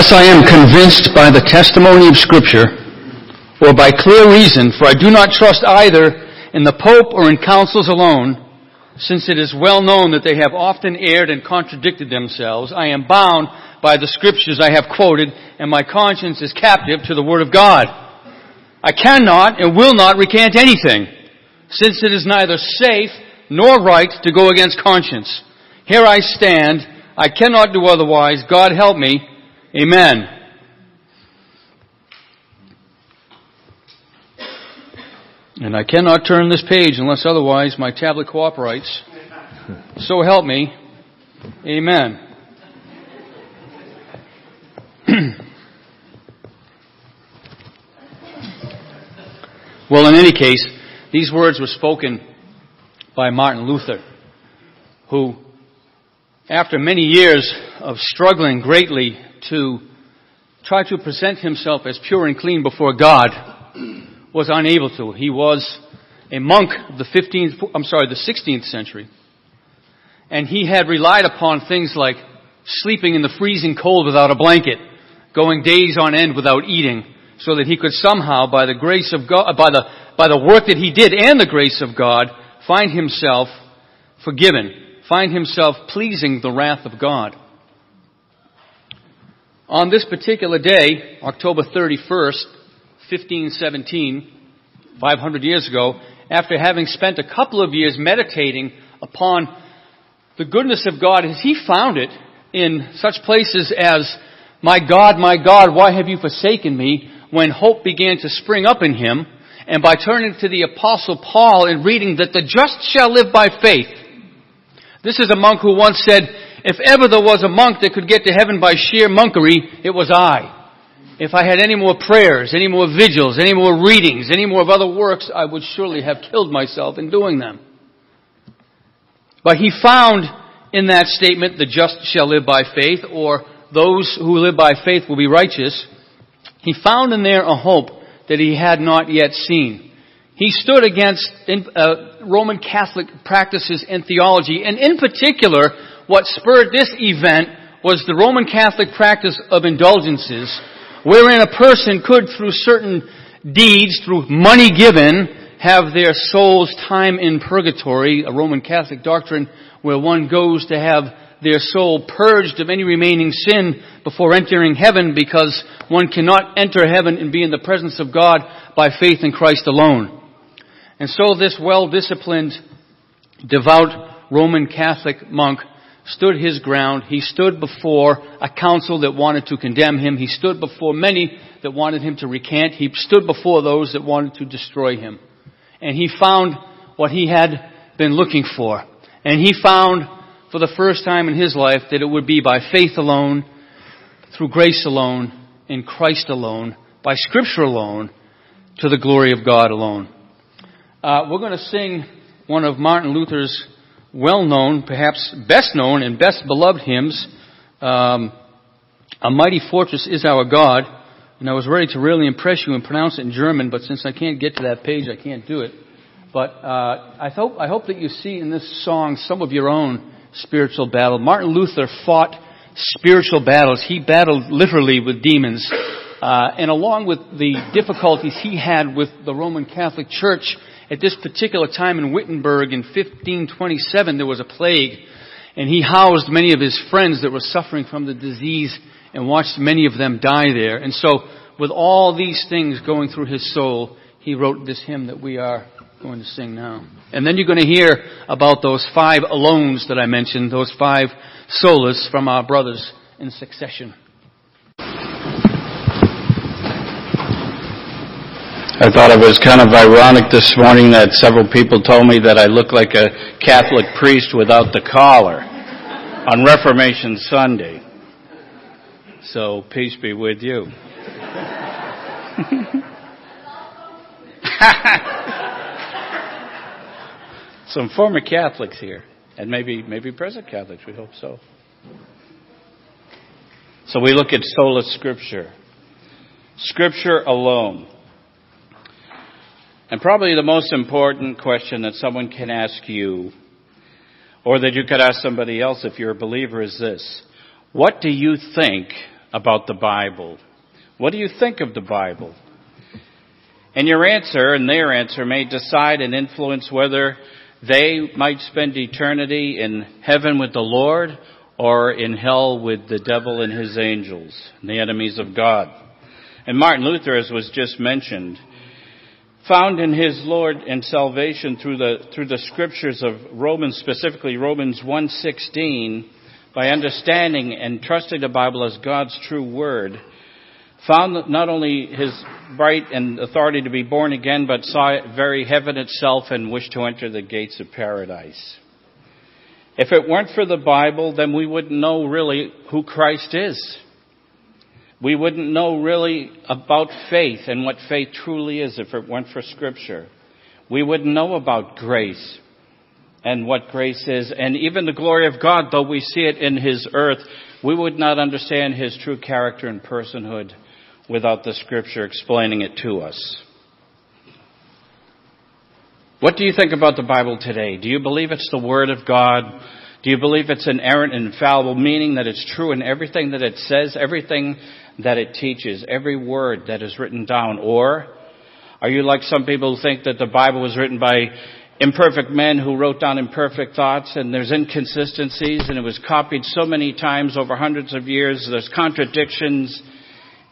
Unless I am convinced by the testimony of Scripture, or by clear reason, for I do not trust either in the Pope or in councils alone, since it is well known that they have often erred and contradicted themselves, I am bound by the scriptures I have quoted, and my conscience is captive to the Word of God. I cannot and will not recant anything, since it is neither safe nor right to go against conscience. Here I stand. I cannot do otherwise. God help me. Amen. And I cannot turn this page unless otherwise my tablet cooperates. So help me. Amen. well, in any case, these words were spoken by Martin Luther, who, after many years of struggling greatly to try to present himself as pure and clean before God, was unable to. He was a monk of the 15th, I'm sorry, the 16th century. And he had relied upon things like sleeping in the freezing cold without a blanket, going days on end without eating, so that he could somehow, by the grace of God, by the, by the work that he did and the grace of God, find himself forgiven, find himself pleasing the wrath of God. On this particular day, October 31st, 1517, 500 years ago, after having spent a couple of years meditating upon the goodness of God as he found it in such places as, My God, my God, why have you forsaken me? when hope began to spring up in him, and by turning to the apostle Paul and reading that the just shall live by faith. This is a monk who once said, if ever there was a monk that could get to heaven by sheer monkery, it was I. If I had any more prayers, any more vigils, any more readings, any more of other works, I would surely have killed myself in doing them. But he found in that statement, the just shall live by faith, or those who live by faith will be righteous. He found in there a hope that he had not yet seen. He stood against uh, Roman Catholic practices and theology, and in particular, what spurred this event was the Roman Catholic practice of indulgences, wherein a person could, through certain deeds, through money given, have their soul's time in purgatory, a Roman Catholic doctrine where one goes to have their soul purged of any remaining sin before entering heaven because one cannot enter heaven and be in the presence of God by faith in Christ alone. And so this well-disciplined, devout Roman Catholic monk stood his ground. He stood before a council that wanted to condemn him. He stood before many that wanted him to recant. He stood before those that wanted to destroy him. And he found what he had been looking for. And he found for the first time in his life that it would be by faith alone, through grace alone, in Christ alone, by Scripture alone, to the glory of God alone. Uh, we're going to sing one of Martin Luther's well-known, perhaps best known and best beloved hymns, um, "A Mighty Fortress Is Our God." And I was ready to really impress you and pronounce it in German, but since I can't get to that page, I can't do it. But uh, I hope I hope that you see in this song some of your own spiritual battle. Martin Luther fought spiritual battles. He battled literally with demons. Uh, and along with the difficulties he had with the Roman Catholic Church, at this particular time in Wittenberg in 1527, there was a plague, and he housed many of his friends that were suffering from the disease and watched many of them die there. And so, with all these things going through his soul, he wrote this hymn that we are going to sing now. And then you're going to hear about those five alones that I mentioned, those five solas from our brothers in succession. I thought it was kind of ironic this morning that several people told me that I look like a Catholic priest without the collar on Reformation Sunday. So peace be with you. Some former Catholics here, and maybe maybe present Catholics. We hope so. So we look at sola scriptura, scripture alone, and probably the most important question that someone can ask you, or that you could ask somebody else if you're a believer, is this: What do you think about the Bible? What do you think of the Bible? And your answer and their answer may decide and influence whether they might spend eternity in heaven with the Lord or in hell with the devil and his angels, the enemies of God. And Martin Luther, as was just mentioned, found in his Lord and salvation through the, through the scriptures of Romans, specifically Romans 1.16, by understanding and trusting the Bible as God's true word, found not only his right and authority to be born again, but saw it very heaven itself and wished to enter the gates of paradise. If it weren't for the Bible, then we wouldn't know really who Christ is. We wouldn't know really about faith and what faith truly is if it weren't for Scripture. We wouldn't know about grace and what grace is. And even the glory of God, though we see it in His earth, we would not understand His true character and personhood without the Scripture explaining it to us. What do you think about the Bible today? Do you believe it's the Word of God? Do you believe it's inerrant and infallible, meaning that it's true in everything that it says, everything that it teaches, every word that is written down? Or are you like some people who think that the Bible was written by imperfect men who wrote down imperfect thoughts and there's inconsistencies and it was copied so many times over hundreds of years, there's contradictions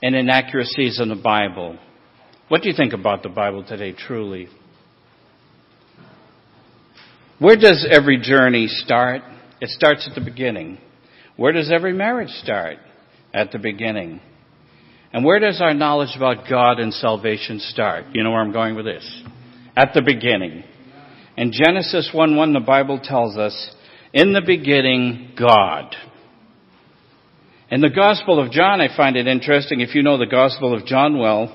and inaccuracies in the Bible? What do you think about the Bible today, truly? Where does every journey start? It starts at the beginning. Where does every marriage start? At the beginning. And where does our knowledge about God and salvation start? You know where I'm going with this? At the beginning. In Genesis 1 1, the Bible tells us, in the beginning, God. In the Gospel of John, I find it interesting, if you know the Gospel of John well,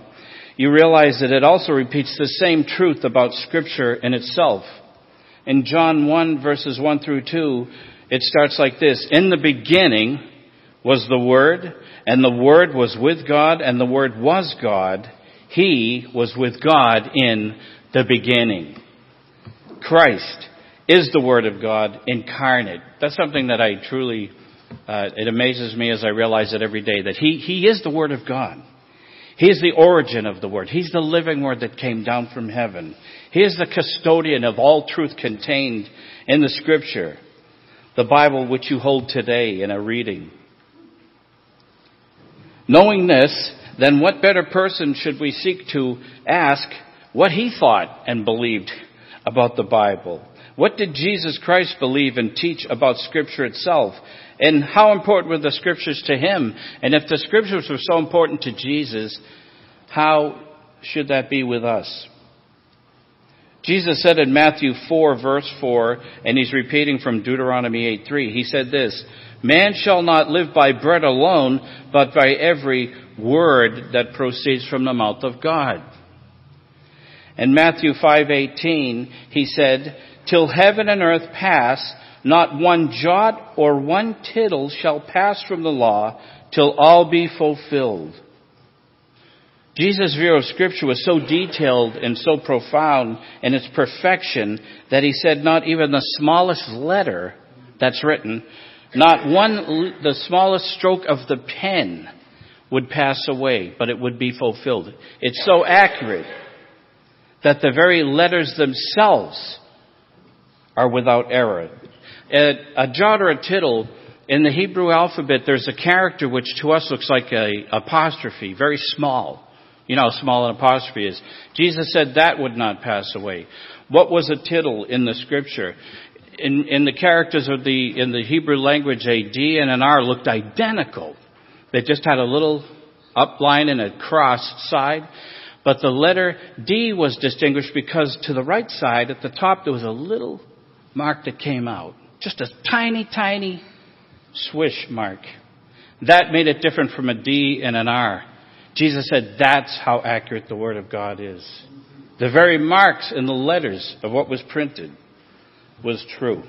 you realize that it also repeats the same truth about Scripture in itself. In John 1 verses 1 through 2, it starts like this. In the beginning was the Word, and the Word was with God, and the Word was God. He was with God in the beginning. Christ is the Word of God incarnate. That's something that I truly, uh, it amazes me as I realize it every day, that He, He is the Word of God. He is the origin of the Word. He's the living Word that came down from heaven. He is the custodian of all truth contained in the Scripture, the Bible which you hold today in a reading. Knowing this, then what better person should we seek to ask what he thought and believed about the Bible? What did Jesus Christ believe and teach about Scripture itself? And how important were the Scriptures to him? And if the Scriptures were so important to Jesus, how should that be with us? Jesus said in Matthew 4 verse 4, and he's repeating from Deuteronomy 8 3, he said this, Man shall not live by bread alone, but by every word that proceeds from the mouth of God. In Matthew 5:18, he said, "Till heaven and earth pass, not one jot or one tittle shall pass from the law till all be fulfilled." Jesus' view of Scripture was so detailed and so profound in its perfection that he said not even the smallest letter that's written, not one, the smallest stroke of the pen would pass away, but it would be fulfilled. It's so accurate that the very letters themselves are without error. A, jot or a tittle in the Hebrew alphabet, there's a character which to us looks like a apostrophe, very small. You know how small an apostrophe is. Jesus said that would not pass away. What was a tittle in the scripture? In, in the characters of the, in the Hebrew language, a D and an R looked identical. They just had a little up line and a cross side. But the letter D was distinguished because to the right side, at the top, there was a little mark that came out. Just a tiny, tiny swish mark. That made it different from a D and an R. Jesus said that's how accurate the Word of God is. The very marks in the letters of what was printed was true.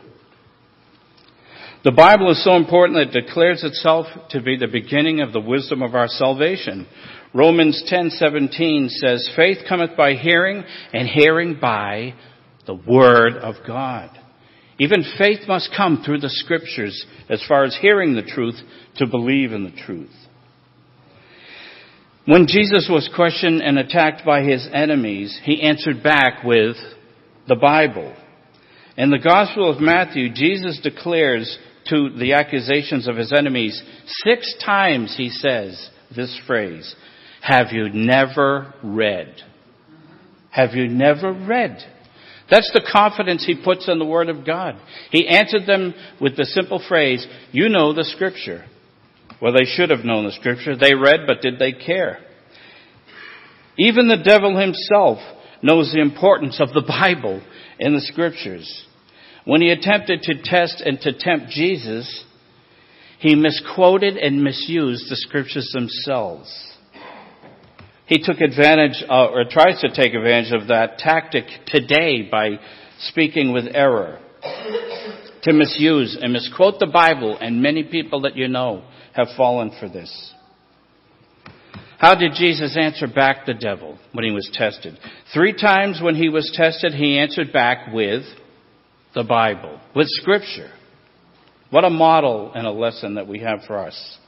The Bible is so important that it declares itself to be the beginning of the wisdom of our salvation. Romans 10:17 says, "Faith cometh by hearing, and hearing by the word of God." Even faith must come through the scriptures as far as hearing the truth to believe in the truth. When Jesus was questioned and attacked by his enemies, he answered back with the Bible. In the Gospel of Matthew, Jesus declares to the accusations of his enemies, six times he says this phrase, have you never read? Have you never read? That's the confidence he puts in the Word of God. He answered them with the simple phrase, you know the Scripture. Well, they should have known the Scripture. They read, but did they care? Even the devil himself knows the importance of the Bible in the Scriptures. When he attempted to test and to tempt Jesus, he misquoted and misused the Scriptures themselves. He took advantage, uh, or tries to take advantage of that tactic today by speaking with error. To misuse and misquote the Bible, and many people that you know have fallen for this. How did Jesus answer back the devil when he was tested? Three times when he was tested, he answered back with the Bible, with Scripture. What a model and a lesson that we have for us.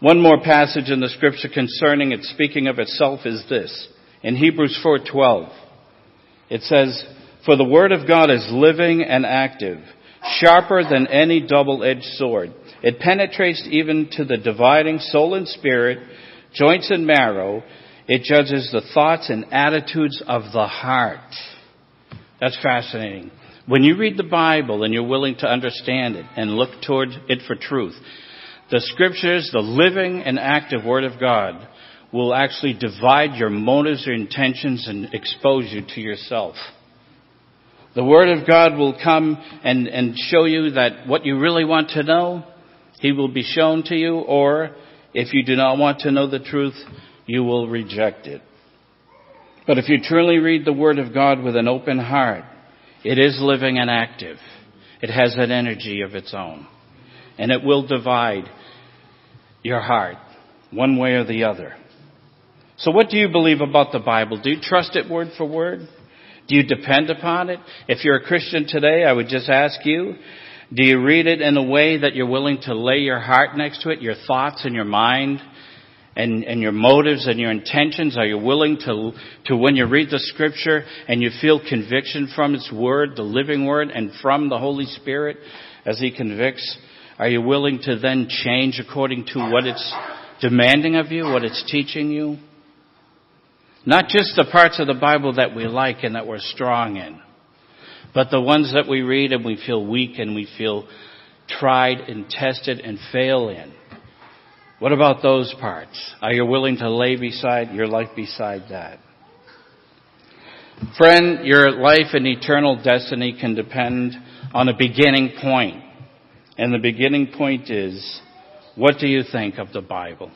One more passage in the scripture concerning it speaking of itself is this. In Hebrews 4:12, it says, "For the word of God is living and active, sharper than any double-edged sword. It penetrates even to the dividing soul and spirit, joints and marrow. It judges the thoughts and attitudes of the heart." That's fascinating. When you read the Bible and you're willing to understand it and look toward it for truth, the scriptures, the living and active Word of God, will actually divide your motives or intentions and expose you to yourself. The Word of God will come and, and show you that what you really want to know, He will be shown to you, or if you do not want to know the truth, you will reject it. But if you truly read the Word of God with an open heart, it is living and active. It has an energy of its own. And it will divide your heart, one way or the other. So what do you believe about the Bible? Do you trust it word for word? Do you depend upon it? If you're a Christian today, I would just ask you, do you read it in a way that you're willing to lay your heart next to it, your thoughts and your mind, and, and your motives and your intentions? Are you willing to, to when you read the scripture and you feel conviction from its word, the living word, and from the Holy Spirit as He convicts? Are you willing to then change according to what it's demanding of you, what it's teaching you? Not just the parts of the Bible that we like and that we're strong in, but the ones that we read and we feel weak and we feel tried and tested and fail in. What about those parts? Are you willing to lay beside your life beside that? Friend, your life and eternal destiny can depend on a beginning point. And the beginning point is, what do you think of the Bible?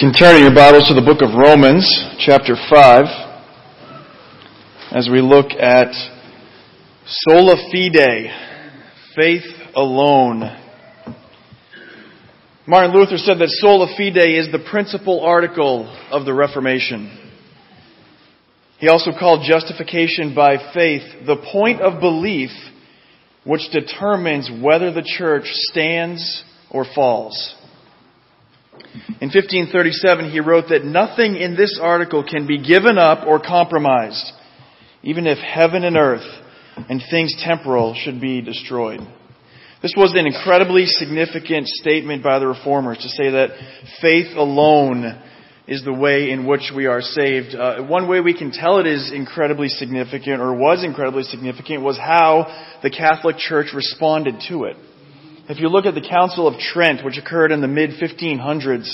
Can turn in your Bibles to the book of Romans, chapter 5, as we look at sola fide, faith alone. Martin Luther said that sola fide is the principal article of the Reformation. He also called justification by faith the point of belief which determines whether the church stands or falls. In 1537, he wrote that nothing in this article can be given up or compromised, even if heaven and earth and things temporal should be destroyed. This was an incredibly significant statement by the reformers to say that faith alone is the way in which we are saved. Uh, one way we can tell it is incredibly significant or was incredibly significant was how the Catholic Church responded to it. If you look at the Council of Trent, which occurred in the mid 1500s,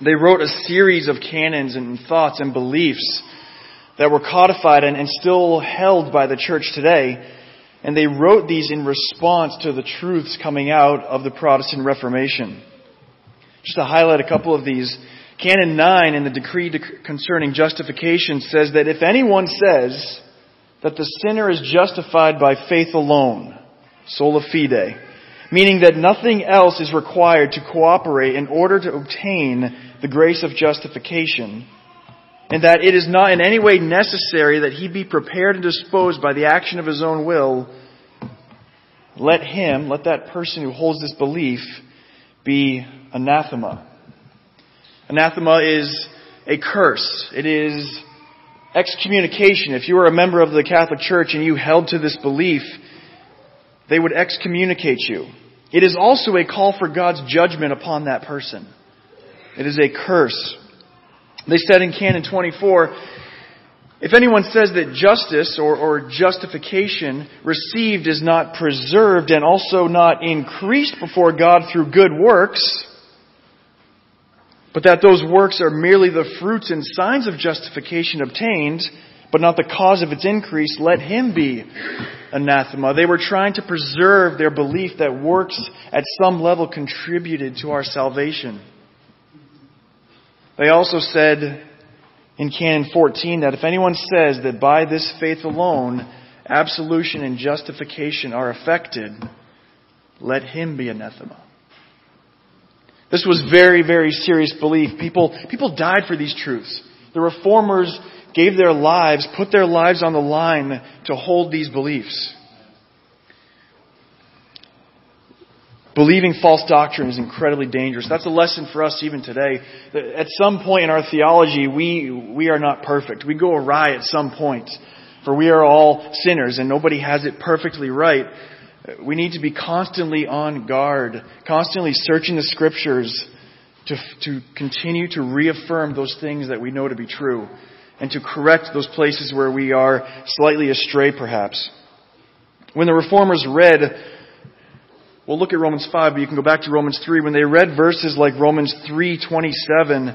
they wrote a series of canons and thoughts and beliefs that were codified and, and still held by the church today and they wrote these in response to the truths coming out of the Protestant Reformation. Just to highlight a couple of these, Canon 9 in the decree concerning justification says that if anyone says that the sinner is justified by faith alone, sola fide, meaning that nothing else is required to cooperate in order to obtain the grace of justification, and that it is not in any way necessary that he be prepared and disposed by the action of his own will, let him, let that person who holds this belief be anathema. Anathema is a curse. It is excommunication. If you were a member of the Catholic Church and you held to this belief, they would excommunicate you. It is also a call for God's judgment upon that person. It is a curse. They said in Canon 24, if anyone says that justice or, or, justification received is not preserved and also not increased before God through good works, but that those works are merely the fruits and signs of justification obtained, but not the cause of its increase, let him be anathema. They were trying to preserve their belief that works at some level contributed to our salvation. They also said in Canon 14 that if anyone says that by this faith alone absolution and justification are effected, let him be anathema. This was very, very serious belief. People, people died for these truths. The reformers gave their lives, put their lives on the line to hold these beliefs. Believing false doctrine is incredibly dangerous. That's a lesson for us even today. At some point in our theology, we, we are not perfect. We go awry at some point. For we are all sinners and nobody has it perfectly right. We need to be constantly on guard, constantly searching the scriptures to, to continue to reaffirm those things that we know to be true and to correct those places where we are slightly astray perhaps. When the reformers read We'll look at Romans 5, but you can go back to Romans 3. When they read verses like Romans 3:27,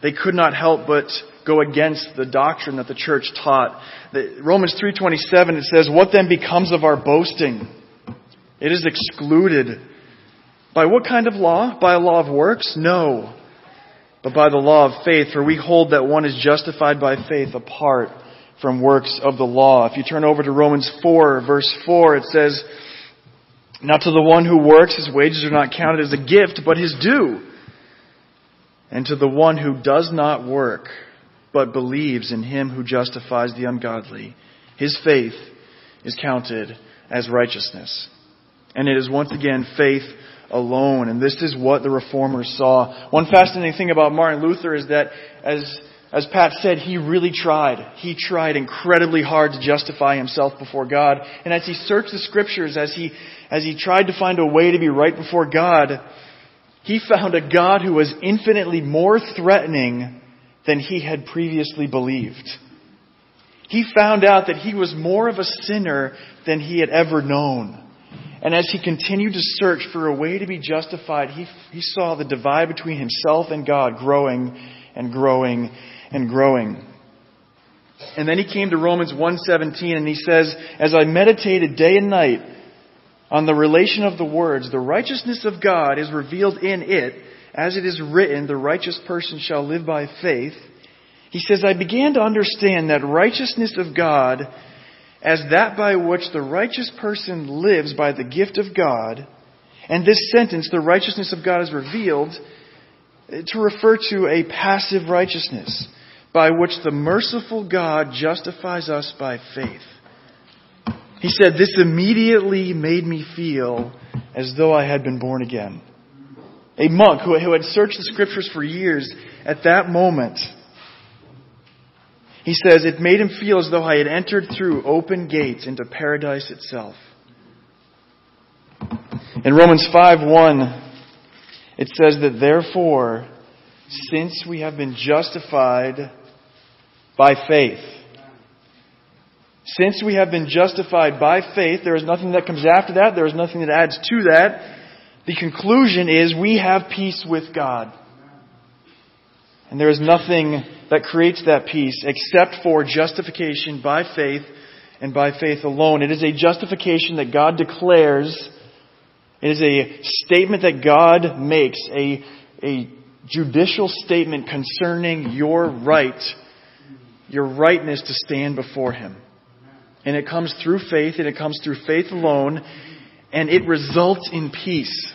they could not help but go against the doctrine that the church taught. Romans 3:27 it says, "What then becomes of our boasting? It is excluded. By what kind of law? By a law of works? No. But by the law of faith, for we hold that one is justified by faith apart from works of the law." If you turn over to Romans 4 verse 4, it says, now to the one who works, his wages are not counted as a gift, but his due. And to the one who does not work, but believes in him who justifies the ungodly, his faith is counted as righteousness. And it is once again faith alone. And this is what the reformers saw. One fascinating thing about Martin Luther is that as as Pat said, he really tried. He tried incredibly hard to justify himself before God. And as he searched the scriptures, as he, as he tried to find a way to be right before God, he found a God who was infinitely more threatening than he had previously believed. He found out that he was more of a sinner than he had ever known. And as he continued to search for a way to be justified, he, he saw the divide between himself and God growing and growing and growing. And then he came to Romans 1:17 and he says, "As I meditated day and night on the relation of the words, the righteousness of God is revealed in it, as it is written, the righteous person shall live by faith." He says, "I began to understand that righteousness of God as that by which the righteous person lives by the gift of God, and this sentence, the righteousness of God is revealed, to refer to a passive righteousness by which the merciful God justifies us by faith. He said, This immediately made me feel as though I had been born again. A monk who, had searched the scriptures for years, at that moment, he says, It made him feel as though I had entered through open gates into paradise itself. In Romans 5 1, it says that therefore, since we have been justified by faith. Since we have been justified by faith, there is nothing that comes after that, there is nothing that adds to that. The conclusion is we have peace with God. And there is nothing that creates that peace except for justification by faith and by faith alone. It is a justification that God declares. It is a statement that God makes, a, a judicial statement concerning your right your rightness to stand before Him. And it comes through faith, and it comes through faith alone, and it results in peace.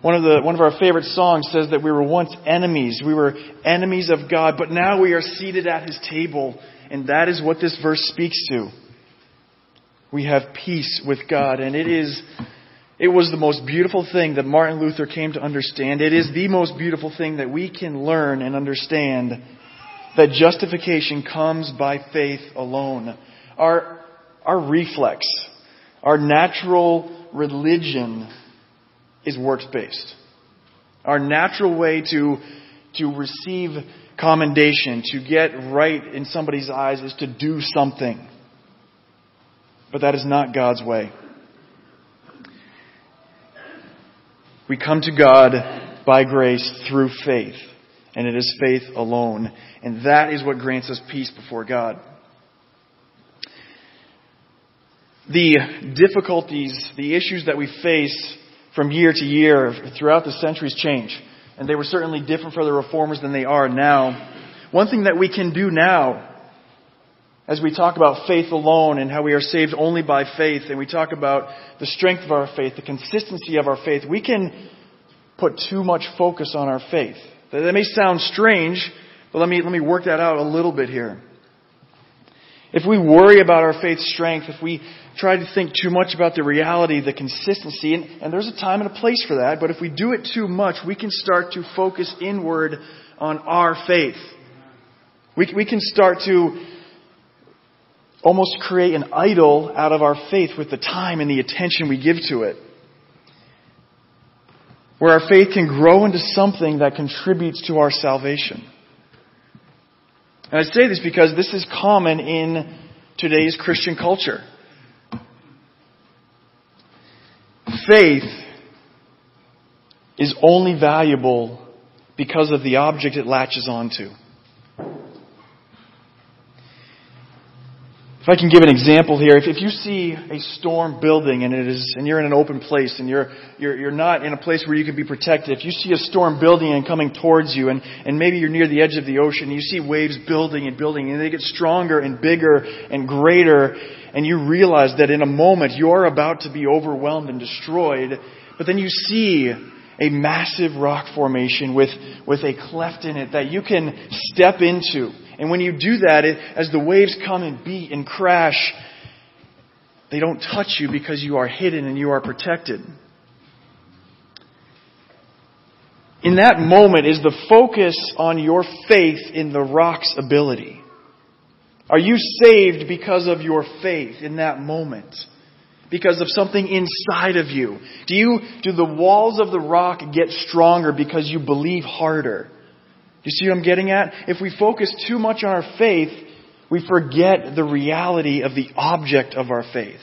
One of, the, one of our favorite songs says that we were once enemies. We were enemies of God, but now we are seated at His table, and that is what this verse speaks to. We have peace with God, and it is, it was the most beautiful thing that Martin Luther came to understand. It is the most beautiful thing that we can learn and understand that justification comes by faith alone. Our, our reflex, our natural religion is works based. Our natural way to, to receive commendation, to get right in somebody's eyes, is to do something. But that is not God's way. We come to God by grace through faith, and it is faith alone. And that is what grants us peace before God. The difficulties, the issues that we face from year to year throughout the centuries change. And they were certainly different for the reformers than they are now. One thing that we can do now, as we talk about faith alone and how we are saved only by faith, and we talk about the strength of our faith, the consistency of our faith, we can put too much focus on our faith. That may sound strange, but let me, let me work that out a little bit here. If we worry about our faith's strength, if we try to think too much about the reality, the consistency, and, and, there's a time and a place for that, but if we do it too much, we can start to focus inward on our faith. We, we can start to almost create an idol out of our faith with the time and the attention we give to it. Where our faith can grow into something that contributes to our salvation. And I say this because this is common in today's Christian culture. Faith is only valuable because of the object it latches onto. If I can give an example here, if, if you see a storm building and it is, and you're in an open place and you're, you're, you're not in a place where you can be protected, if you see a storm building and coming towards you and, and maybe you're near the edge of the ocean, and you see waves building and building and they get stronger and bigger and greater and you realize that in a moment you're about to be overwhelmed and destroyed, but then you see a massive rock formation with, with a cleft in it that you can step into and when you do that, it, as the waves come and beat and crash, they don't touch you because you are hidden and you are protected. In that moment is the focus on your faith in the rock's ability. Are you saved because of your faith in that moment? Because of something inside of you? Do you, do the walls of the rock get stronger because you believe harder? Do you see what I'm getting at? If we focus too much on our faith, we forget the reality of the object of our faith.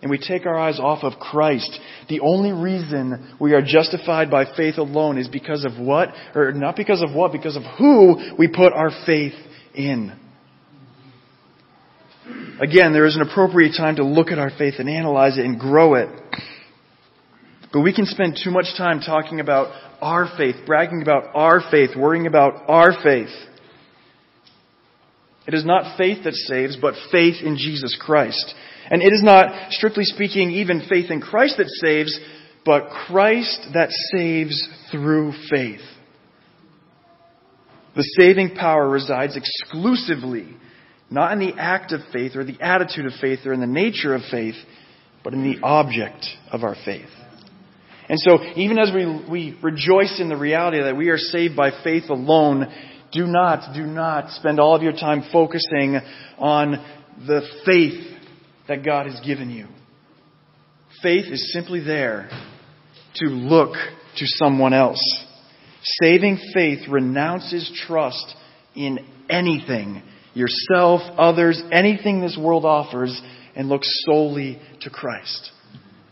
And we take our eyes off of Christ. The only reason we are justified by faith alone is because of what? Or not because of what, because of who we put our faith in. Again, there is an appropriate time to look at our faith and analyze it and grow it. But we can spend too much time talking about our faith, bragging about our faith, worrying about our faith. It is not faith that saves, but faith in Jesus Christ. And it is not, strictly speaking, even faith in Christ that saves, but Christ that saves through faith. The saving power resides exclusively not in the act of faith or the attitude of faith or in the nature of faith, but in the object of our faith. And so, even as we, we rejoice in the reality that we are saved by faith alone, do not, do not spend all of your time focusing on the faith that God has given you. Faith is simply there to look to someone else. Saving faith renounces trust in anything, yourself, others, anything this world offers, and looks solely to Christ.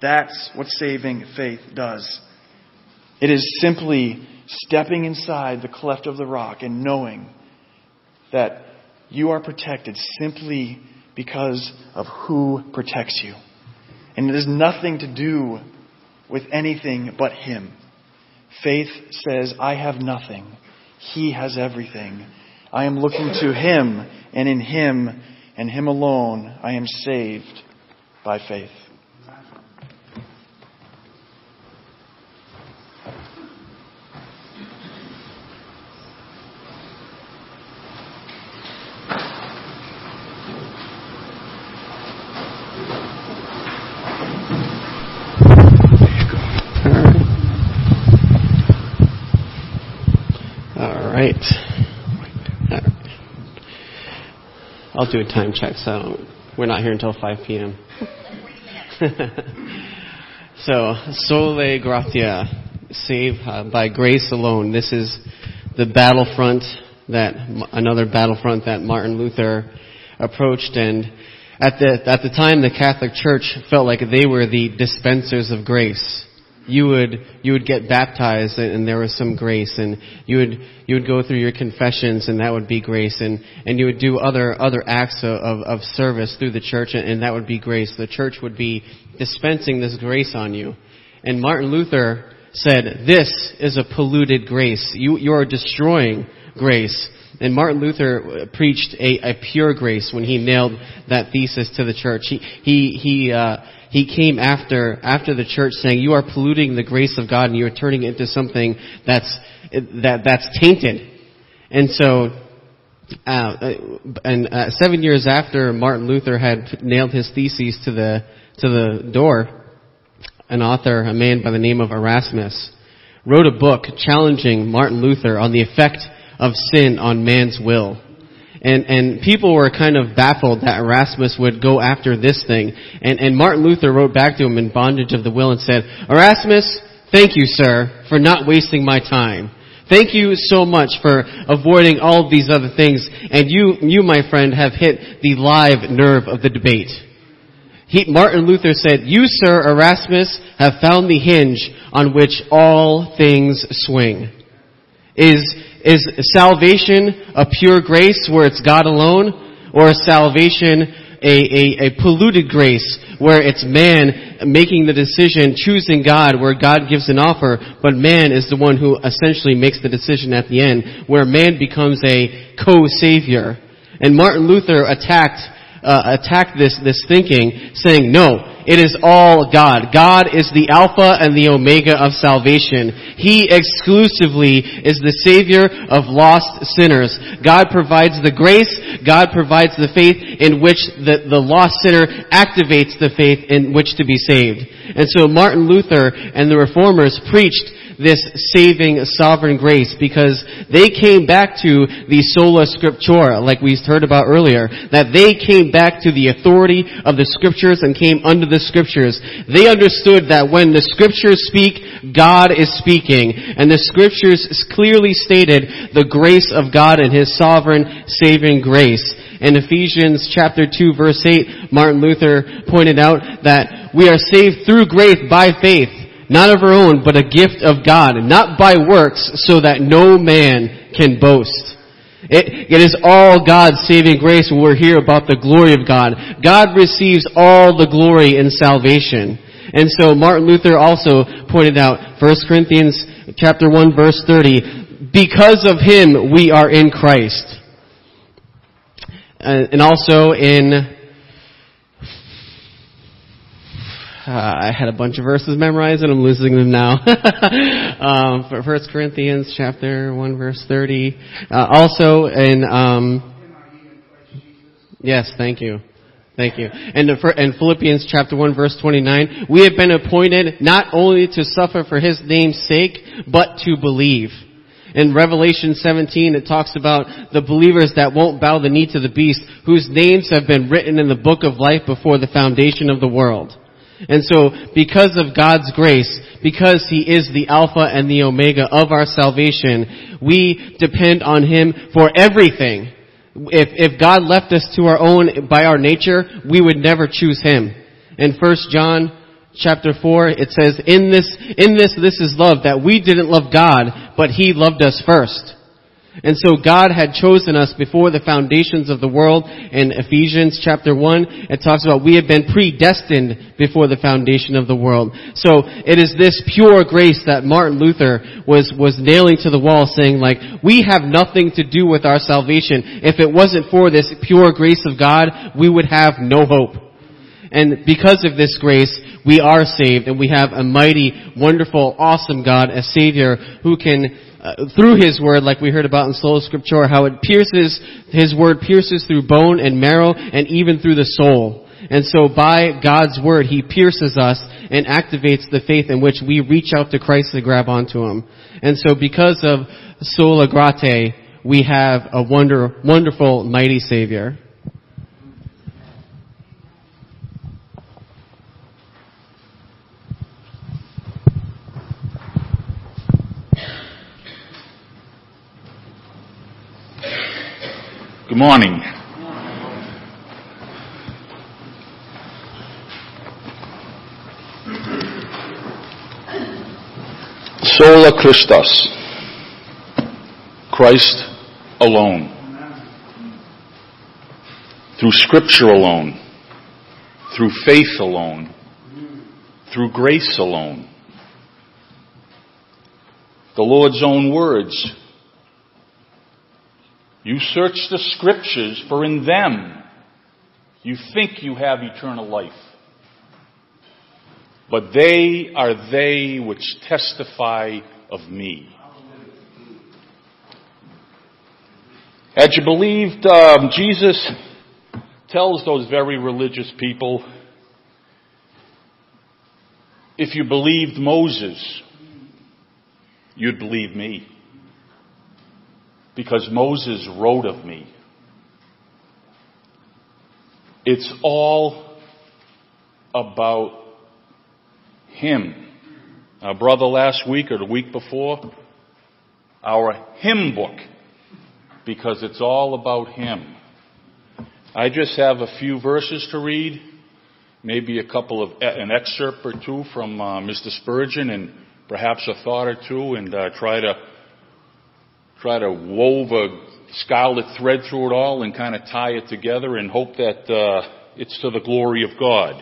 That's what saving faith does. It is simply stepping inside the cleft of the rock and knowing that you are protected simply because of who protects you. And it has nothing to do with anything but Him. Faith says, I have nothing. He has everything. I am looking to Him, and in Him and Him alone I am saved by faith. I'll do a time check. So we're not here until 5 p.m. so sola gratia, save uh, by grace alone. This is the battlefront that another battlefront that Martin Luther approached and at the at the time the Catholic Church felt like they were the dispensers of grace you would you would get baptized and there was some grace and you would you would go through your confessions and that would be grace and and you would do other other acts of of service through the church and, that would be grace. The church would be dispensing this grace on you. And Martin Luther said this is a polluted grace. You you are destroying grace. And Martin Luther preached a, a pure grace when he nailed that thesis to the church. He, he, he, uh, he came after after the church saying you are polluting the grace of God and you are turning it into something that's that that's tainted. And so uh, and uh, seven years after Martin Luther had nailed his theses to the to the door, an author, a man by the name of Erasmus, wrote a book challenging Martin Luther on the effect of sin on man's will. And, and people were kind of baffled that Erasmus would go after this thing. And, and Martin Luther wrote back to him in Bondage of the Will and said, Erasmus, thank you, sir, for not wasting my time. Thank you so much for avoiding all of these other things. And you, you, my friend, have hit the live nerve of the debate. He, Martin Luther said, You, sir, Erasmus, have found the hinge on which all things swing. Is, is salvation a pure grace where it's God alone? Or is salvation a, a, a polluted grace where it's man making the decision, choosing God, where God gives an offer, but man is the one who essentially makes the decision at the end, where man becomes a co-savior. And Martin Luther attacked uh, attacked this this thinking, saying, "No, it is all God. God is the Alpha and the Omega of salvation. He exclusively is the Savior of lost sinners. God provides the grace. God provides the faith in which the, the lost sinner activates the faith in which to be saved. And so Martin Luther and the Reformers preached this saving sovereign grace because they came back to the sola scriptura, like we heard about earlier, that they came back to the authority of the scriptures and came under the scriptures. They understood that when the scriptures speak, God is speaking, and the scriptures clearly stated the grace of God and His sovereign saving grace. In Ephesians chapter 2 verse 8, Martin Luther pointed out that we are saved through grace by faith not of our own, but a gift of God, not by works, so that no man can boast. It, it is all God's saving grace when we're here about the glory of God. God receives all the glory in salvation. And so Martin Luther also pointed out, 1 Corinthians chapter 1 verse 30, because of him we are in Christ. Uh, and also in Uh, I had a bunch of verses memorized and I'm losing them now. um, for First Corinthians chapter 1 verse 30. Uh, also in, um, yes, thank you. Thank you. And in Philippians chapter 1 verse 29, we have been appointed not only to suffer for His name's sake, but to believe. In Revelation 17, it talks about the believers that won't bow the knee to the beast, whose names have been written in the book of life before the foundation of the world. And so, because of God's grace, because He is the Alpha and the Omega of our salvation, we depend on Him for everything. If, if God left us to our own by our nature, we would never choose Him. In 1 John chapter 4, it says, in this, in this, this is love, that we didn't love God, but He loved us first. And so God had chosen us before the foundations of the world. In Ephesians chapter 1, it talks about we have been predestined before the foundation of the world. So it is this pure grace that Martin Luther was, was nailing to the wall saying like, we have nothing to do with our salvation. If it wasn't for this pure grace of God, we would have no hope. And because of this grace, we are saved and we have a mighty, wonderful, awesome God, a Savior who can uh, through His Word, like we heard about in Sola Scriptura, how it pierces, His Word pierces through bone and marrow and even through the soul. And so by God's Word, He pierces us and activates the faith in which we reach out to Christ to grab onto Him. And so because of Sola Gratia, we have a wonder, wonderful, mighty Savior. Good morning. Sola Christus. Christ alone. Through Scripture alone. Through faith alone. Through grace alone. The Lord's own words. You search the Scriptures, for in them you think you have eternal life. But they are they which testify of me. Had you believed, um, Jesus tells those very religious people, if you believed Moses, you'd believe me. Because Moses wrote of me. It's all about him. Our brother last week or the week before, our hymn book, because it's all about him. I just have a few verses to read, maybe a couple of an excerpt or two from uh, Mr. Spurgeon, and perhaps a thought or two, and uh, try to try to wove a scarlet thread through it all and kind of tie it together, and hope that uh, it's to the glory of God.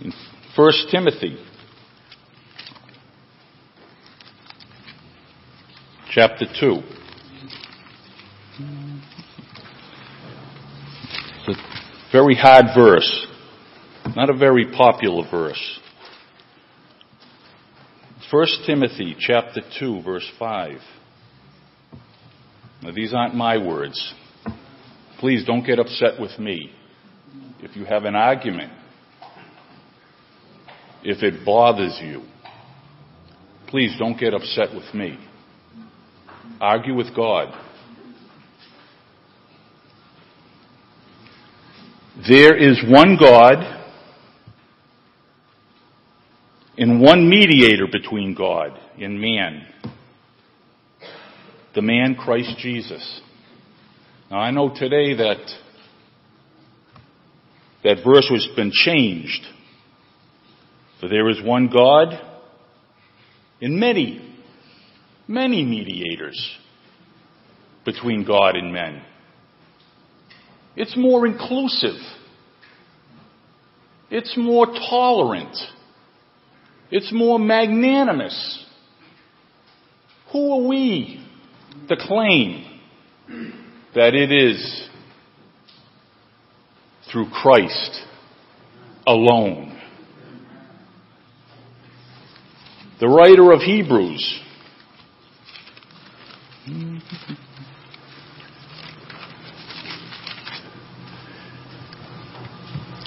In 1 Timothy chapter 2. It's a very hard verse, not a very popular verse. 1 Timothy chapter 2 verse 5. Now these aren't my words. Please don't get upset with me. If you have an argument if it bothers you, please don't get upset with me. Argue with God. There is one God and one mediator between God and man. The man Christ Jesus. Now I know today that that verse has been changed for there is one God and many, many mediators between God and men. It's more inclusive. It's more tolerant. It's more magnanimous. Who are we to claim that it is through Christ alone the writer of Hebrews.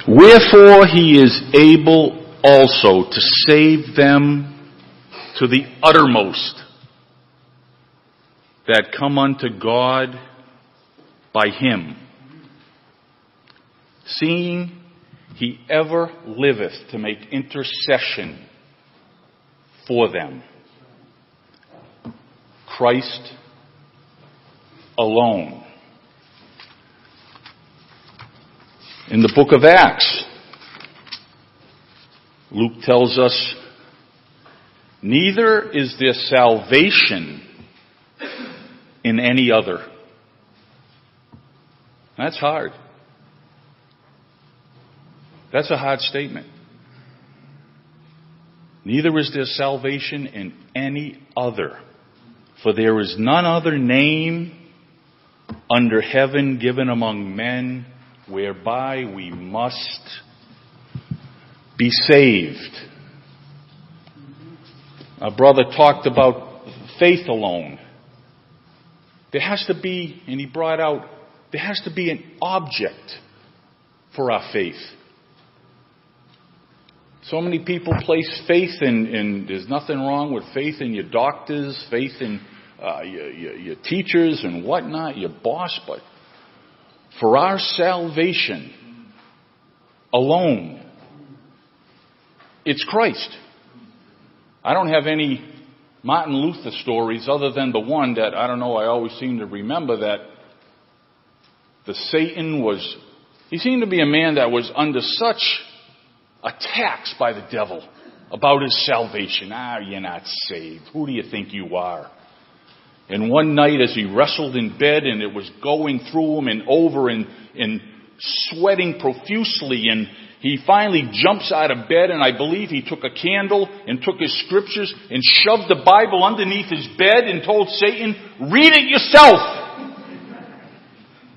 Wherefore he is able also to save them to the uttermost that come unto God by him, seeing he ever liveth to make intercession for them. Christ alone. In the book of Acts, Luke tells us, neither is there salvation in any other. That's hard. That's a hard statement. Neither is there salvation in any other. For there is none other name under heaven given among men whereby we must be saved. Our brother talked about faith alone. There has to be, and he brought out, there has to be an object for our faith. So many people place faith in, in there's nothing wrong with faith in your doctors, faith in uh, your, your, your teachers and whatnot, your boss, but for our salvation alone, it's Christ. I don't have any Martin Luther stories other than the one that I don't know, I always seem to remember that the Satan was, he seemed to be a man that was under such attacks by the devil about his salvation. Ah, you're not saved. Who do you think you are? And one night as he wrestled in bed and it was going through him and over and, and sweating profusely and he finally jumps out of bed and I believe he took a candle and took his scriptures and shoved the Bible underneath his bed and told Satan, read it yourself.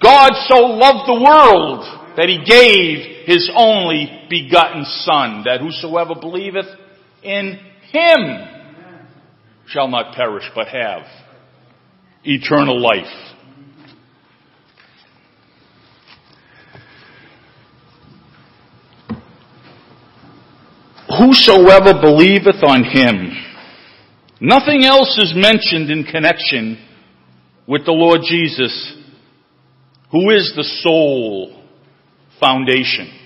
God so loved the world that he gave his only begotten son that whosoever believeth in him shall not perish but have eternal life. Whosoever believeth on him. Nothing else is mentioned in connection with the Lord Jesus, who is the sole foundation.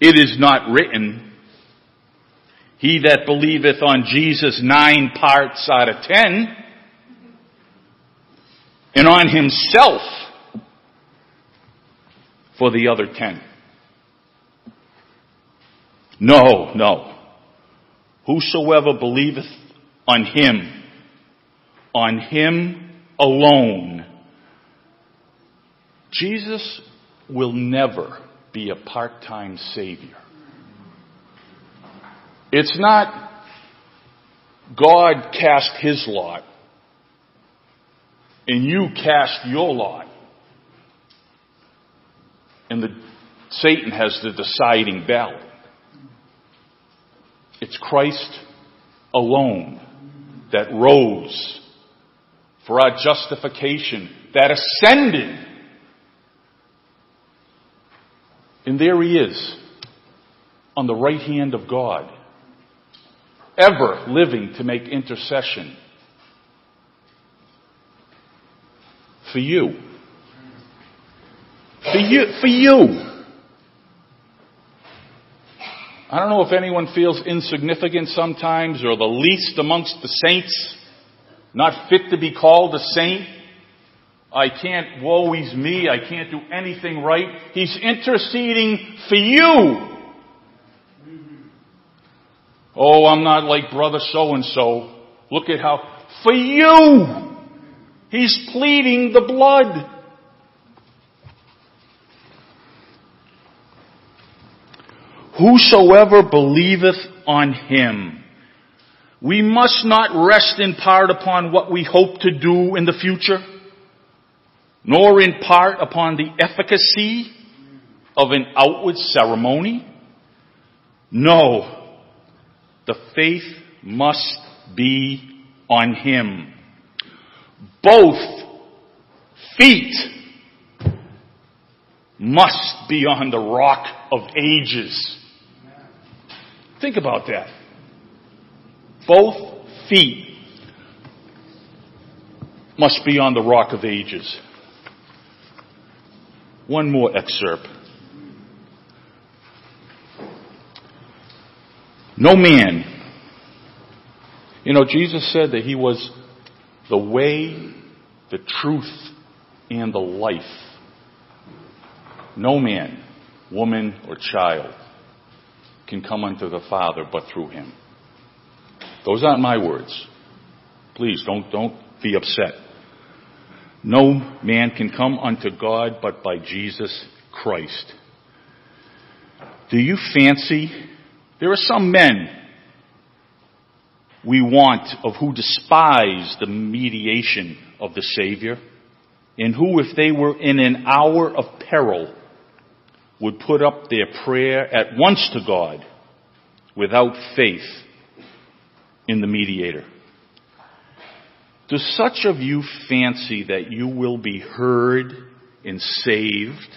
It is not written, He that believeth on Jesus nine parts out of ten, and on himself for the other ten. No, no. Whosoever believeth on him, on him alone. Jesus will never be a part-time savior. It's not God cast his lot and you cast your lot. And the, Satan has the deciding ballot. It's Christ alone that rose for our justification, that ascended. And there he is on the right hand of God, ever living to make intercession for you. For you, for you. I don't know if anyone feels insignificant sometimes or the least amongst the saints, not fit to be called a saint. I can't, woe is me, I can't do anything right. He's interceding for you. Oh, I'm not like brother so and so. Look at how, for you! He's pleading the blood. Whosoever believeth on him. We must not rest in part upon what we hope to do in the future, nor in part upon the efficacy of an outward ceremony. No, the faith must be on him. Both feet must be on the rock of ages. Think about that. Both feet must be on the rock of ages. One more excerpt. No man. You know, Jesus said that he was the way, the truth, and the life. No man, woman, or child can come unto the Father but through him. Those aren't my words. Please don't, don't be upset. No man can come unto God but by Jesus Christ. Do you fancy there are some men we want of who despise the mediation of the Savior and who if they were in an hour of peril would put up their prayer at once to God without faith in the mediator. Do such of you fancy that you will be heard and saved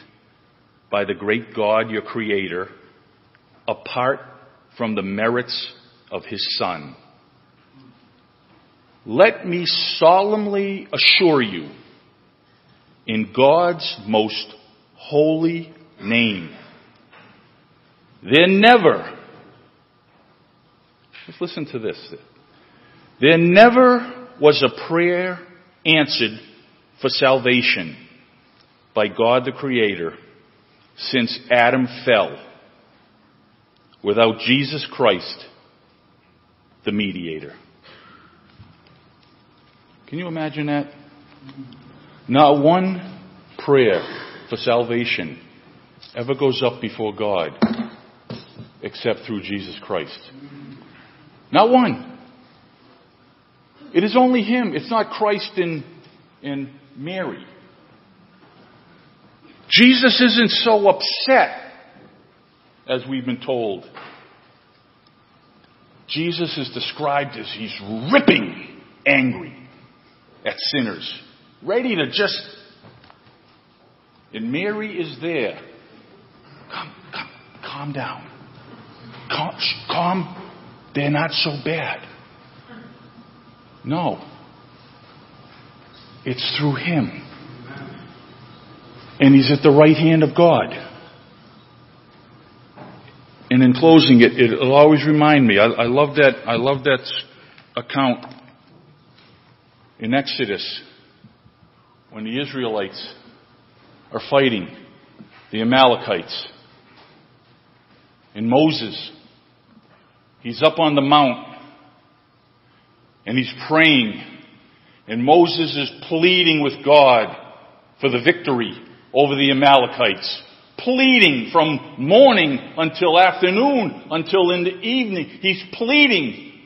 by the great God, your Creator, apart from the merits of His Son? Let me solemnly assure you, in God's most holy name. There never, Just listen to this. There never was a prayer answered for salvation by God the Creator since Adam fell without Jesus Christ, the mediator. Can you imagine that? Not one prayer for salvation ever goes up before God except through Jesus Christ. Not one. It is only Him. It's not Christ in, in Mary. Jesus isn't so upset as we've been told. Jesus is described as he's ripping angry at sinners, ready to just. And Mary is there. Come, come, calm down. Calm, calm. They're not so bad. No. It's through him. And he's at the right hand of God. And in closing, it, it'll always remind me. I, I love that. I love that account in Exodus when the Israelites are fighting the Amalekites. And Moses, he's up on the mount and he's praying. And Moses is pleading with God for the victory over the Amalekites. Pleading from morning until afternoon, until in the evening. He's pleading.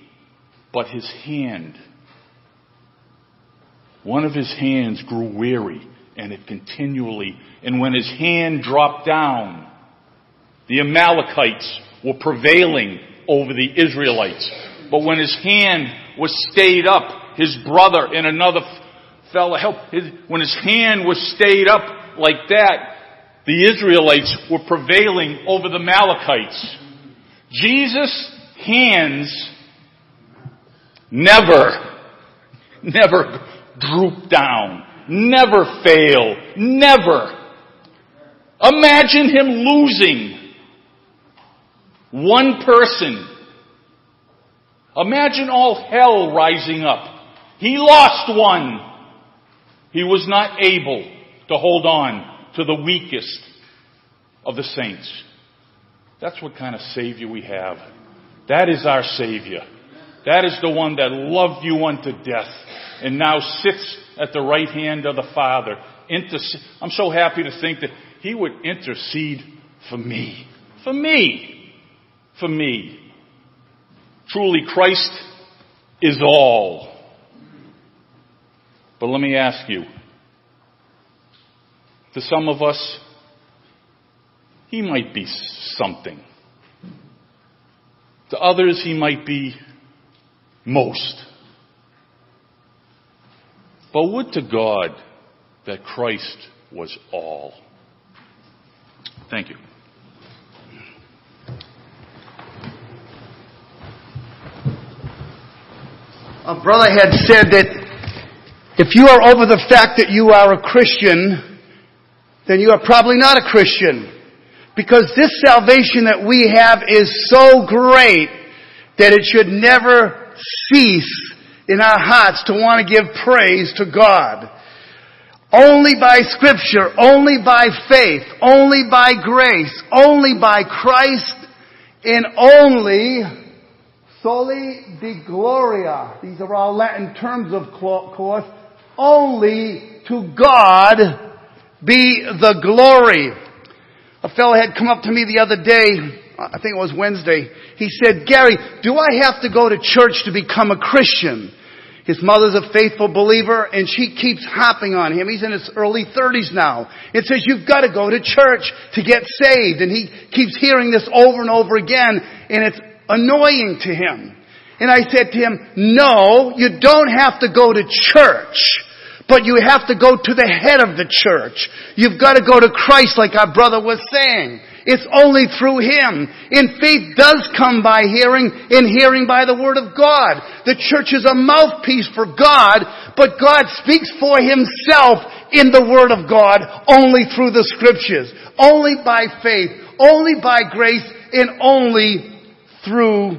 But his hand, one of his hands grew weary and it continually, and when his hand dropped down, the Amalekites were prevailing over the Israelites. But when his hand was stayed up, his brother and another fellow helped, when his hand was stayed up like that, the Israelites were prevailing over the Amalekites. Jesus' hands never, never droop down, never fail, never. Imagine him losing one person. Imagine all hell rising up. He lost one. He was not able to hold on to the weakest of the saints. That's what kind of Savior we have. That is our Savior. That is the one that loved you unto death and now sits at the right hand of the Father. I'm so happy to think that He would intercede for me. For me. For me. Truly, Christ is all. But let me ask you, to some of us, he might be something. To others, he might be most. But would to God that Christ was all. Thank you. A brother had said that if you are over the fact that you are a Christian, then you are probably not a Christian. Because this salvation that we have is so great that it should never cease in our hearts to want to give praise to God. Only by scripture, only by faith, only by grace, only by Christ, and only soli Deo gloria. These are all Latin terms of course. Only to God be the glory. A fellow had come up to me the other day, I think it was Wednesday. He said, Gary, do I have to go to church to become a Christian? His mother's a faithful believer and she keeps hopping on him. He's in his early 30s now. It says you've got to go to church to get saved. And he keeps hearing this over and over again and it's annoying to him. And I said to him, no, you don't have to go to church. But you have to go to the head of the church. You've got to go to Christ like our brother was saying. It's only through Him. And faith does come by hearing, and hearing by the Word of God. The church is a mouthpiece for God, but God speaks for Himself in the Word of God only through the Scriptures. Only by faith, only by grace, and only through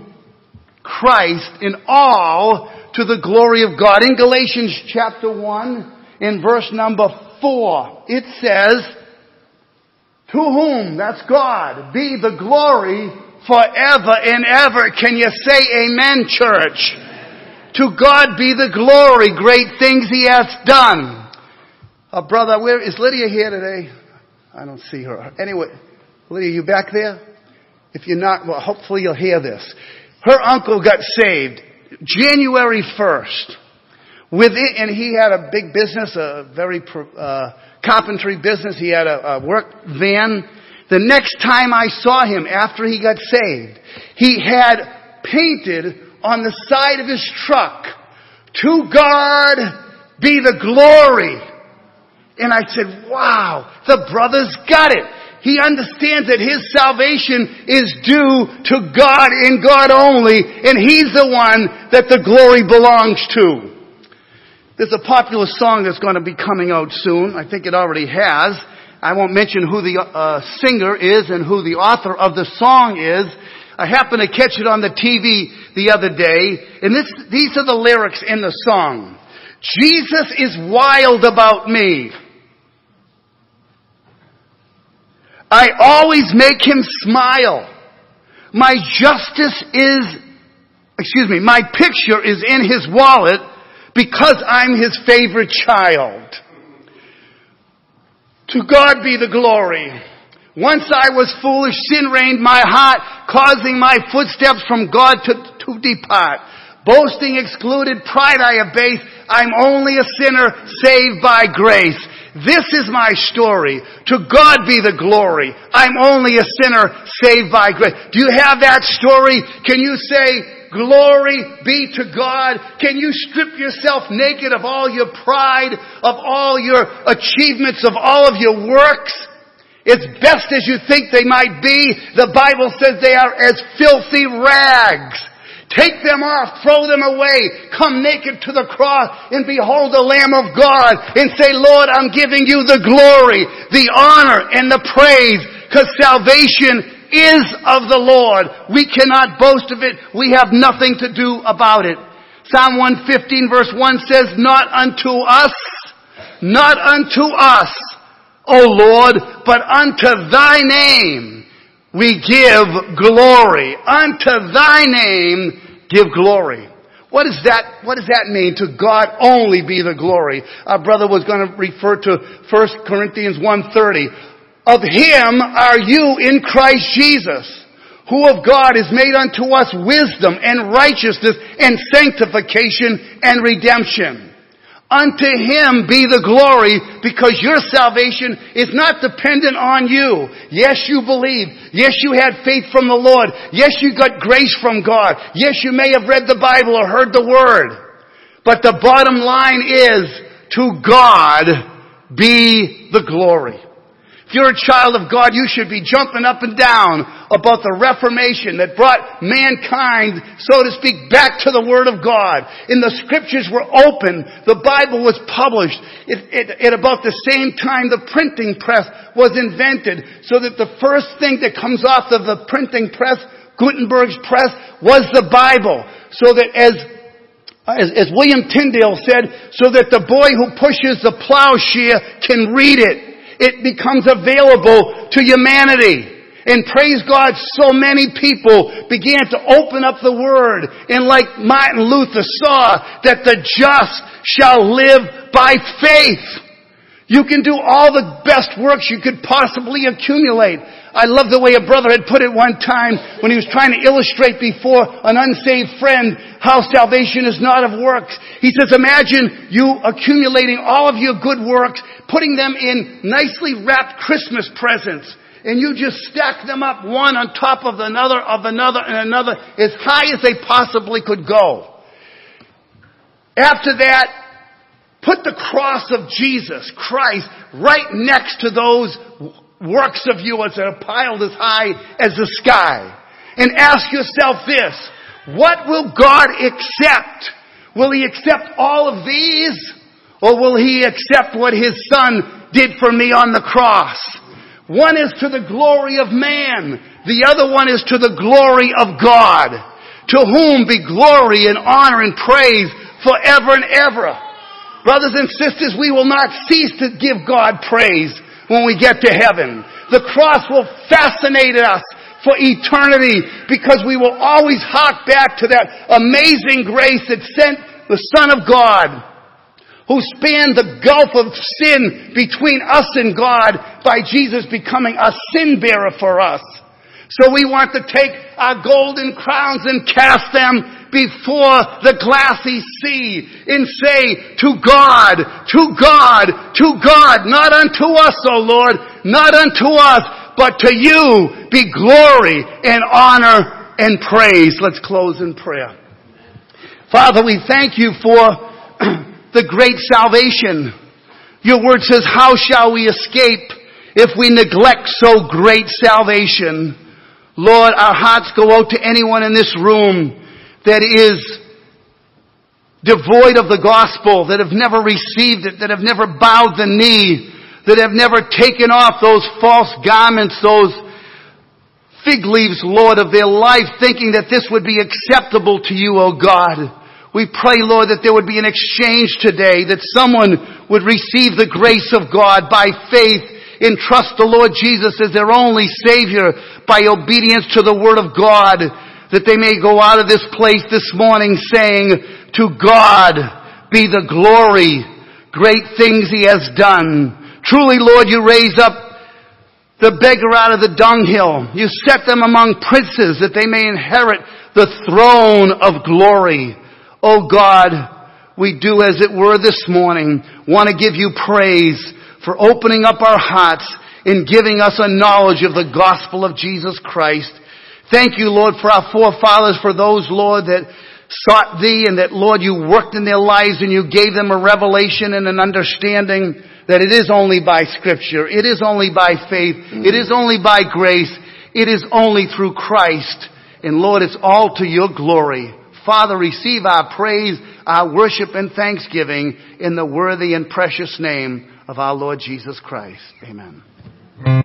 Christ in all to the glory of God. In Galatians chapter 1, in verse number 4, it says, To whom, that's God, be the glory forever and ever. Can you say amen, church? To God be the glory, great things He has done. Uh, brother, where is Lydia here today? I don't see her. Anyway, Lydia, you back there? If you're not, well, hopefully you'll hear this. Her uncle got saved January 1st. With it, and he had a big business, a very uh, carpentry business. He had a, a work van. The next time I saw him after he got saved, he had painted on the side of his truck, "To God be the glory." And I said, "Wow, the brother's got it." He understands that his salvation is due to God and God only, and he's the one that the glory belongs to. There's a popular song that's going to be coming out soon. I think it already has. I won't mention who the uh, singer is and who the author of the song is. I happened to catch it on the TV the other day, and this, these are the lyrics in the song. Jesus is wild about me. I always make him smile. My justice is, excuse me, my picture is in his wallet because I'm his favorite child. To God be the glory. Once I was foolish, sin reigned my heart, causing my footsteps from God to, to depart. Boasting excluded, pride I abase. I'm only a sinner saved by grace. This is my story. To God be the glory. I'm only a sinner saved by grace. Do you have that story? Can you say, Glory be to God. Can you strip yourself naked of all your pride, of all your achievements, of all of your works? As best as you think they might be, the Bible says they are as filthy rags. Take them off, throw them away, come naked to the cross and behold the Lamb of God and say, Lord, I'm giving you the glory, the honor, and the praise because salvation is of the Lord. We cannot boast of it. We have nothing to do about it. Psalm 115 verse 1 says, not unto us, not unto us, O Lord, but unto thy name we give glory. Unto thy name give glory. What does that, what does that mean? To God only be the glory. Our brother was going to refer to 1 Corinthians 1.30. Of him are you in Christ Jesus, who of God is made unto us wisdom and righteousness and sanctification and redemption. Unto Him be the glory because your salvation is not dependent on you. Yes, you believe. Yes, you had faith from the Lord. Yes, you got grace from God. Yes, you may have read the Bible or heard the Word. But the bottom line is, to God be the glory. If you're a child of God, you should be jumping up and down about the Reformation that brought mankind, so to speak, back to the Word of God. And the Scriptures were open. The Bible was published. at about the same time the printing press was invented, so that the first thing that comes off of the printing press, Gutenberg's press, was the Bible. So that as as, as William Tyndale said, so that the boy who pushes the plowshare can read it it becomes available to humanity. And praise God, so many people began to open up the Word. And like Martin Luther saw, that the just shall live by faith. You can do all the best works you could possibly accumulate. I love the way a brother had put it one time when he was trying to illustrate before an unsaved friend how salvation is not of works. He says, imagine you accumulating all of your good works, putting them in nicely wrapped Christmas presents, and you just stack them up one on top of another, of another, and another, as high as they possibly could go. After that, put the cross of Jesus Christ right next to those works of yours that are piled as high as the sky. And ask yourself this, what will God accept? Will He accept all of these? Or will He accept what His Son did for me on the cross? One is to the glory of man. The other one is to the glory of God. to whom be glory and honor and praise forever and ever. Brothers and sisters, we will not cease to give God praise when we get to heaven. The cross will fascinate us for eternity because we will always hark back to that amazing grace that sent the Son of God who spanned the gulf of sin between us and God by Jesus becoming a sin bearer for us. So we want to take our golden crowns and cast them before the glassy sea and say, to God, to God, to God, not unto us, O Lord, not unto us, but to you be glory and honor and praise. Let's close in prayer. Father, we thank you for the great salvation. Your word says, how shall we escape if we neglect so great salvation? Lord, our hearts go out to anyone in this room that is devoid of the gospel, that have never received it, that have never bowed the knee, that have never taken off those false garments, those fig leaves, Lord, of their life, thinking that this would be acceptable to you, O God. We pray, Lord, that there would be an exchange today, that someone would receive the grace of God by faith and trust the Lord Jesus as their only Savior by obedience to the Word of God, that they may go out of this place this morning saying, to God be the glory, great things He has done. Truly, Lord, you raise up the beggar out of the dunghill. You set them among princes that they may inherit the throne of glory. Oh God, we do as it were this morning want to give you praise for opening up our hearts in giving us a knowledge of the gospel of Jesus Christ. Thank you, Lord, for our forefathers, for those, Lord, that sought thee and that, Lord, you worked in their lives and you gave them a revelation and an understanding that it is only by scripture. It is only by faith. It is only by grace. It is only through Christ. And Lord, it's all to your glory. Father, receive our praise, our worship and thanksgiving in the worthy and precious name of our Lord Jesus Christ. Amen.